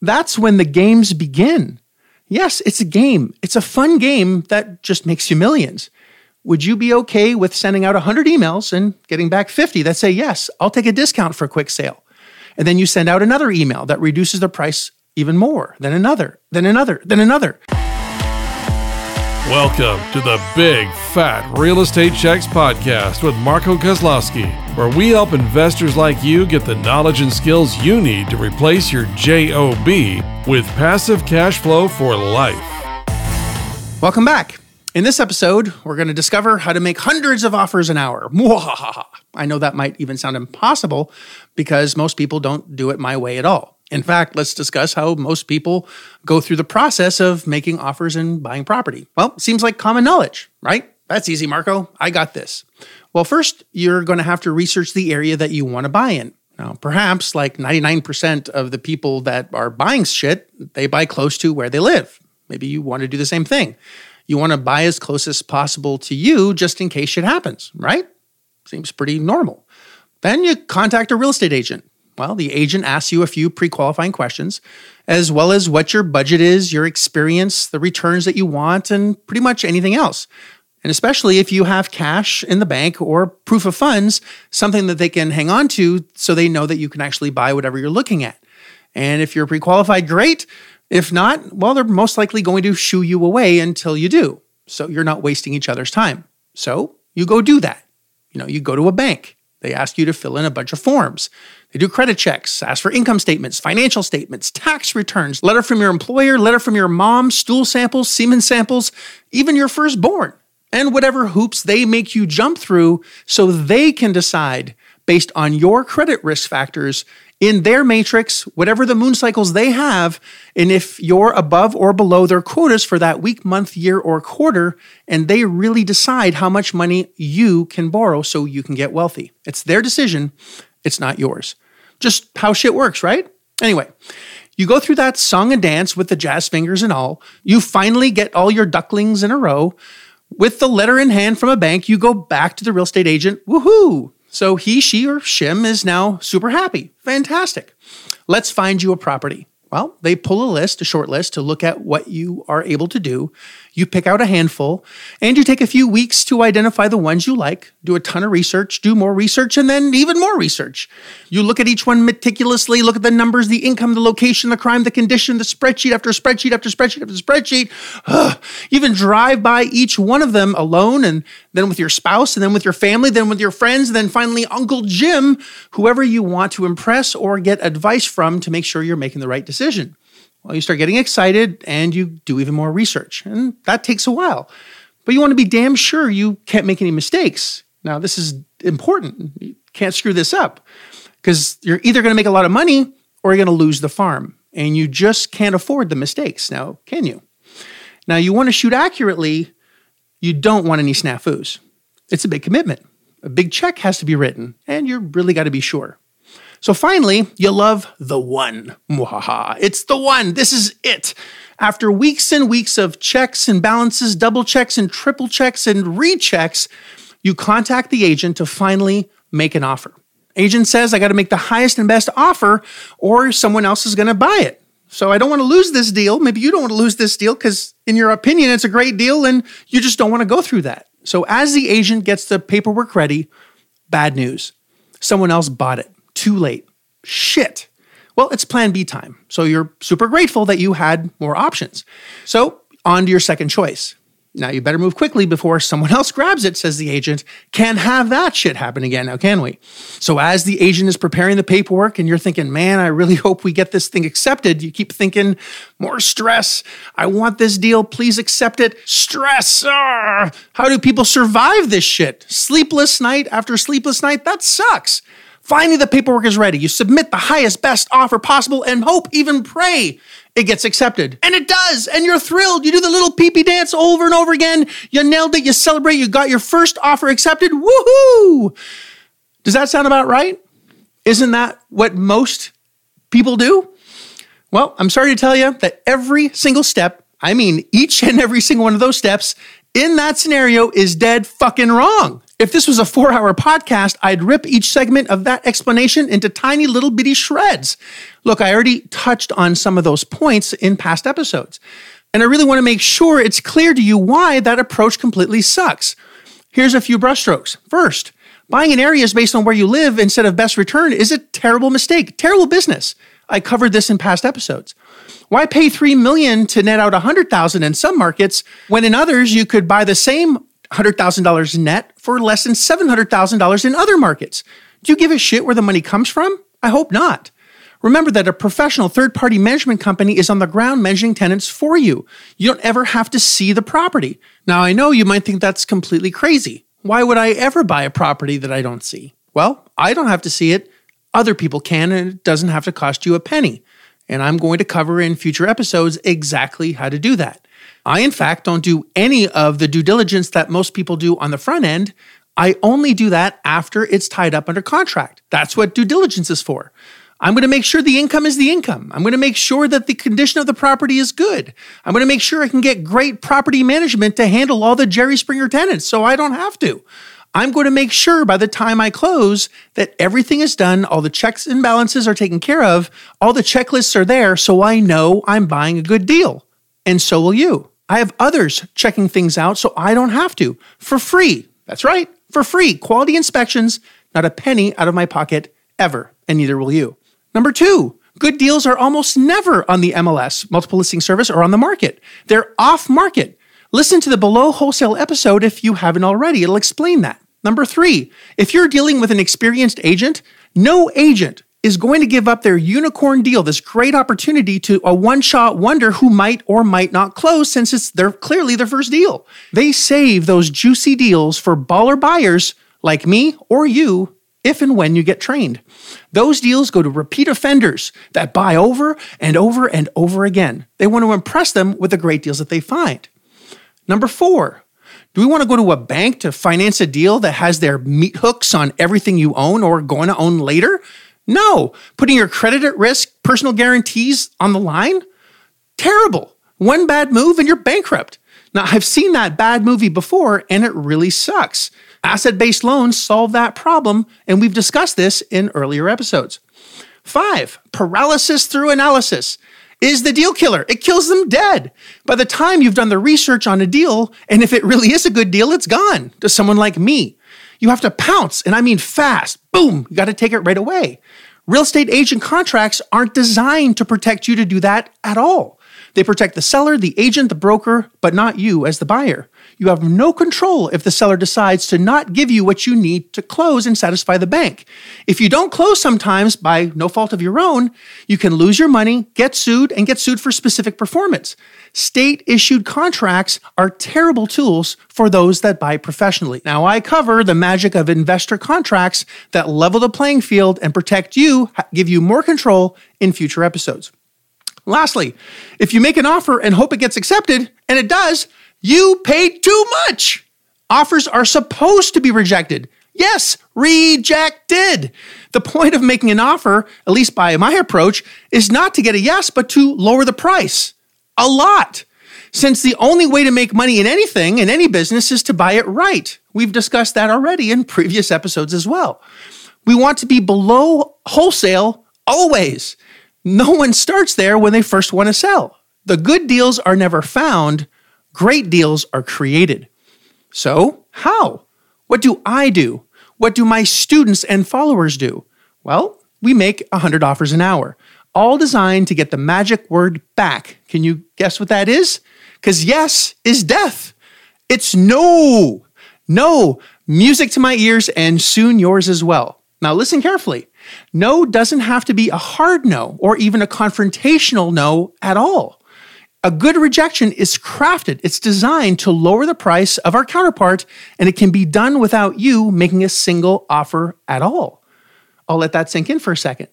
That's when the games begin. Yes, it's a game. It's a fun game that just makes you millions. Would you be okay with sending out 100 emails and getting back 50 that say, yes, I'll take a discount for a quick sale? And then you send out another email that reduces the price even more, then another, then another, then another. Welcome to the Big Fat Real Estate Checks Podcast with Marco Kozlowski, where we help investors like you get the knowledge and skills you need to replace your JOB with passive cash flow for life. Welcome back. In this episode, we're going to discover how to make hundreds of offers an hour. I know that might even sound impossible because most people don't do it my way at all. In fact, let's discuss how most people go through the process of making offers and buying property. Well, seems like common knowledge, right? That's easy, Marco. I got this. Well, first, you're going to have to research the area that you want to buy in. Now, perhaps like 99% of the people that are buying shit, they buy close to where they live. Maybe you want to do the same thing. You want to buy as close as possible to you just in case shit happens, right? Seems pretty normal. Then you contact a real estate agent well, the agent asks you a few pre qualifying questions, as well as what your budget is, your experience, the returns that you want, and pretty much anything else. And especially if you have cash in the bank or proof of funds, something that they can hang on to so they know that you can actually buy whatever you're looking at. And if you're pre qualified, great. If not, well, they're most likely going to shoo you away until you do. So you're not wasting each other's time. So you go do that. You know, you go to a bank. They ask you to fill in a bunch of forms. They do credit checks, ask for income statements, financial statements, tax returns, letter from your employer, letter from your mom, stool samples, semen samples, even your firstborn, and whatever hoops they make you jump through so they can decide based on your credit risk factors in their matrix, whatever the moon cycles they have, and if you're above or below their quotas for that week, month, year, or quarter, and they really decide how much money you can borrow so you can get wealthy. It's their decision, it's not yours just how shit works, right? Anyway, you go through that song and dance with the jazz fingers and all. You finally get all your ducklings in a row. With the letter in hand from a bank, you go back to the real estate agent. Woohoo! So he, she, or shim is now super happy. Fantastic. Let's find you a property. Well, they pull a list, a short list, to look at what you are able to do. You pick out a handful, and you take a few weeks to identify the ones you like, do a ton of research, do more research, and then even more research. You look at each one meticulously, look at the numbers, the income, the location, the crime, the condition, the spreadsheet after spreadsheet after spreadsheet after spreadsheet. Ugh. You even drive by each one of them alone, and then with your spouse, and then with your family, then with your friends, and then finally Uncle Jim, whoever you want to impress or get advice from to make sure you're making the right decision decision. Well, you start getting excited and you do even more research, and that takes a while. But you want to be damn sure you can't make any mistakes. Now, this is important. You can't screw this up because you're either going to make a lot of money or you're going to lose the farm, and you just can't afford the mistakes. Now, can you? Now, you want to shoot accurately, you don't want any snafus. It's a big commitment. A big check has to be written, and you really got to be sure. So finally, you love the one. Mwahaha. It's the one. This is it. After weeks and weeks of checks and balances, double checks and triple checks and rechecks, you contact the agent to finally make an offer. Agent says, I got to make the highest and best offer, or someone else is going to buy it. So I don't want to lose this deal. Maybe you don't want to lose this deal because, in your opinion, it's a great deal and you just don't want to go through that. So, as the agent gets the paperwork ready, bad news. Someone else bought it too late. Shit. Well, it's plan B time. So you're super grateful that you had more options. So on to your second choice. Now you better move quickly before someone else grabs it, says the agent. Can't have that shit happen again now, can we? So as the agent is preparing the paperwork and you're thinking, man, I really hope we get this thing accepted, you keep thinking, more stress. I want this deal. Please accept it. Stress. Arrgh. How do people survive this shit? Sleepless night after sleepless night? That sucks. Finally, the paperwork is ready. You submit the highest, best offer possible and hope, even pray it gets accepted. And it does. And you're thrilled. You do the little peepee dance over and over again. You nailed it. You celebrate. You got your first offer accepted. Woohoo! Does that sound about right? Isn't that what most people do? Well, I'm sorry to tell you that every single step, I mean, each and every single one of those steps in that scenario is dead fucking wrong. If this was a four hour podcast, I'd rip each segment of that explanation into tiny little bitty shreds. Look, I already touched on some of those points in past episodes, and I really want to make sure it's clear to you why that approach completely sucks. Here's a few brushstrokes. First, buying in areas based on where you live instead of best return is a terrible mistake, terrible business. I covered this in past episodes. Why pay 3 million to net out 100,000 in some markets when in others you could buy the same $100,000 net for less than $700,000 in other markets? Do you give a shit where the money comes from? I hope not. Remember that a professional third party management company is on the ground managing tenants for you. You don't ever have to see the property. Now, I know you might think that's completely crazy. Why would I ever buy a property that I don't see? Well, I don't have to see it. Other people can, and it doesn't have to cost you a penny. And I'm going to cover in future episodes exactly how to do that. I, in fact, don't do any of the due diligence that most people do on the front end. I only do that after it's tied up under contract. That's what due diligence is for. I'm going to make sure the income is the income. I'm going to make sure that the condition of the property is good. I'm going to make sure I can get great property management to handle all the Jerry Springer tenants so I don't have to. I'm going to make sure by the time I close that everything is done, all the checks and balances are taken care of, all the checklists are there, so I know I'm buying a good deal. And so will you. I have others checking things out so I don't have to for free. That's right, for free. Quality inspections, not a penny out of my pocket ever, and neither will you. Number two, good deals are almost never on the MLS, multiple listing service, or on the market. They're off market. Listen to the below wholesale episode if you haven't already, it'll explain that. Number three, if you're dealing with an experienced agent, no agent is going to give up their unicorn deal, this great opportunity to a one shot wonder who might or might not close since it's their clearly their first deal. They save those juicy deals for baller buyers like me or you if and when you get trained. Those deals go to repeat offenders that buy over and over and over again. They want to impress them with the great deals that they find. Number four, do we want to go to a bank to finance a deal that has their meat hooks on everything you own or going to own later? No. Putting your credit at risk, personal guarantees on the line? Terrible. One bad move and you're bankrupt. Now, I've seen that bad movie before and it really sucks. Asset based loans solve that problem, and we've discussed this in earlier episodes. Five, paralysis through analysis is the deal killer. It kills them dead. By the time you've done the research on a deal, and if it really is a good deal, it's gone to someone like me. You have to pounce, and I mean fast. Boom, you got to take it right away. Real estate agent contracts aren't designed to protect you to do that at all. They protect the seller, the agent, the broker, but not you as the buyer. You have no control if the seller decides to not give you what you need to close and satisfy the bank. If you don't close sometimes by no fault of your own, you can lose your money, get sued, and get sued for specific performance. State issued contracts are terrible tools for those that buy professionally. Now, I cover the magic of investor contracts that level the playing field and protect you, give you more control in future episodes. Lastly, if you make an offer and hope it gets accepted, and it does, you paid too much. Offers are supposed to be rejected. Yes, rejected. The point of making an offer, at least by my approach, is not to get a yes, but to lower the price. A lot. Since the only way to make money in anything, in any business, is to buy it right. We've discussed that already in previous episodes as well. We want to be below wholesale always. No one starts there when they first want to sell. The good deals are never found, Great deals are created. So, how? What do I do? What do my students and followers do? Well, we make 100 offers an hour, all designed to get the magic word back. Can you guess what that is? Because yes is death. It's no. No. Music to my ears and soon yours as well. Now, listen carefully. No doesn't have to be a hard no or even a confrontational no at all. A good rejection is crafted, it's designed to lower the price of our counterpart, and it can be done without you making a single offer at all. I'll let that sink in for a second.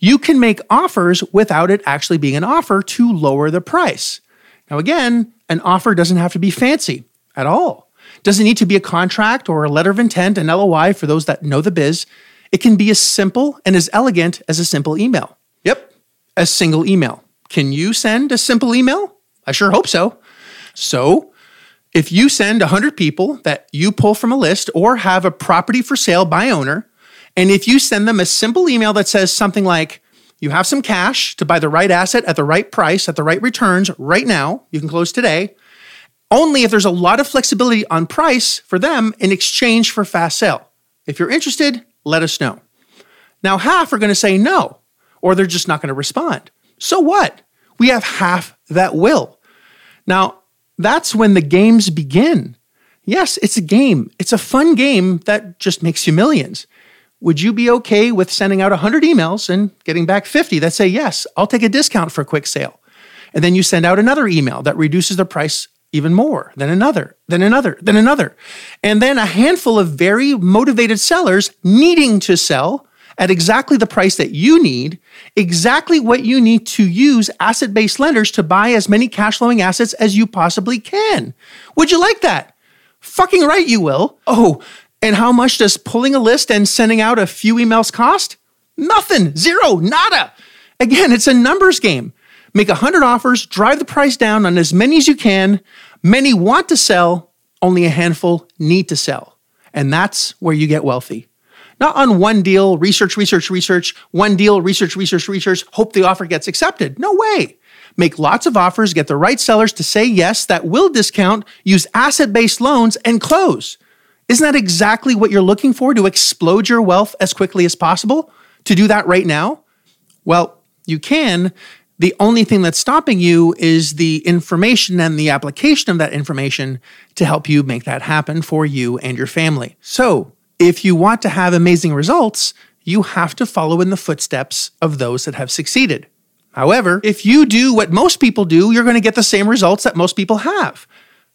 You can make offers without it actually being an offer to lower the price. Now, again, an offer doesn't have to be fancy at all. Doesn't need to be a contract or a letter of intent, an LOI for those that know the biz. It can be as simple and as elegant as a simple email. Yep, a single email. Can you send a simple email? I sure hope so. So, If you send 100 people that you pull from a list or have a property for sale by owner, and if you send them a simple email that says something like, you have some cash to buy the right asset at the right price, at the right returns right now, you can close today, only if there's a lot of flexibility on price for them in exchange for fast sale. If you're interested, let us know. Now, half are going to say no, or they're just not going to respond. So what? We have half that will. Now, that's when the games begin. Yes, it's a game. It's a fun game that just makes you millions. Would you be okay with sending out 100 emails and getting back 50 that say, yes, I'll take a discount for a quick sale? And then you send out another email that reduces the price even more, then another, then another, then another. And then a handful of very motivated sellers needing to sell at exactly the price that you need, exactly what you need to use asset based lenders to buy as many cash flowing assets as you possibly can. Would you like that? Fucking right, you will. Oh, and how much does pulling a list and sending out a few emails cost? Nothing, zero, nada. Again, it's a numbers game. Make 100 offers, drive the price down on as many as you can. Many want to sell, only a handful need to sell. And that's where you get wealthy. Not on one deal, research, research, research, one deal, research, research, research, hope the offer gets accepted. No way. Make lots of offers, get the right sellers to say yes that will discount, use asset based loans, and close. Isn't that exactly what you're looking for to explode your wealth as quickly as possible? To do that right now? Well, you can. The only thing that's stopping you is the information and the application of that information to help you make that happen for you and your family. So, if you want to have amazing results, you have to follow in the footsteps of those that have succeeded. However, if you do what most people do, you're going to get the same results that most people have.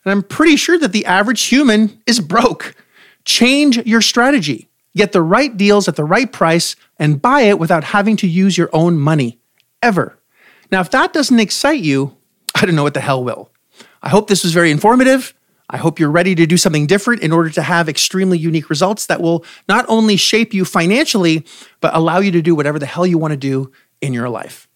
And I'm pretty sure that the average human is broke. Change your strategy. Get the right deals at the right price and buy it without having to use your own money. Ever. Now, if that doesn't excite you, I don't know what the hell will. I hope this was very informative. I hope you're ready to do something different in order to have extremely unique results that will not only shape you financially, but allow you to do whatever the hell you want to do in your life.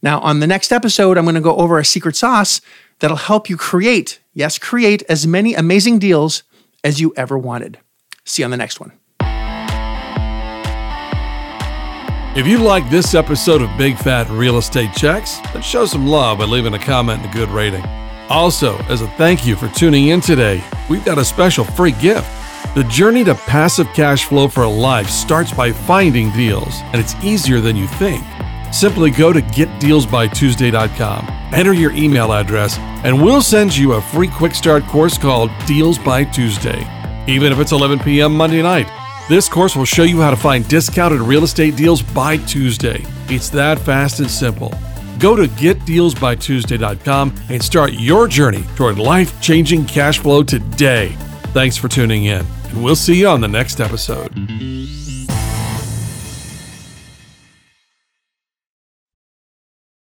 Now, on the next episode, I'm going to go over a secret sauce that'll help you create, yes, create as many amazing deals as you ever wanted. See you on the next one. If you like this episode of Big Fat Real Estate Checks, then show some love by leaving a comment and a good rating. Also, as a thank you for tuning in today, we've got a special free gift. The journey to passive cash flow for a life starts by finding deals, and it's easier than you think. Simply go to getdealsbytuesday.com, enter your email address, and we'll send you a free quick start course called Deals by Tuesday. Even if it's 11 p.m. Monday night, this course will show you how to find discounted real estate deals by Tuesday. It's that fast and simple. Go to getdealsbytuesday.com and start your journey toward life changing cash flow today. Thanks for tuning in, and we'll see you on the next episode.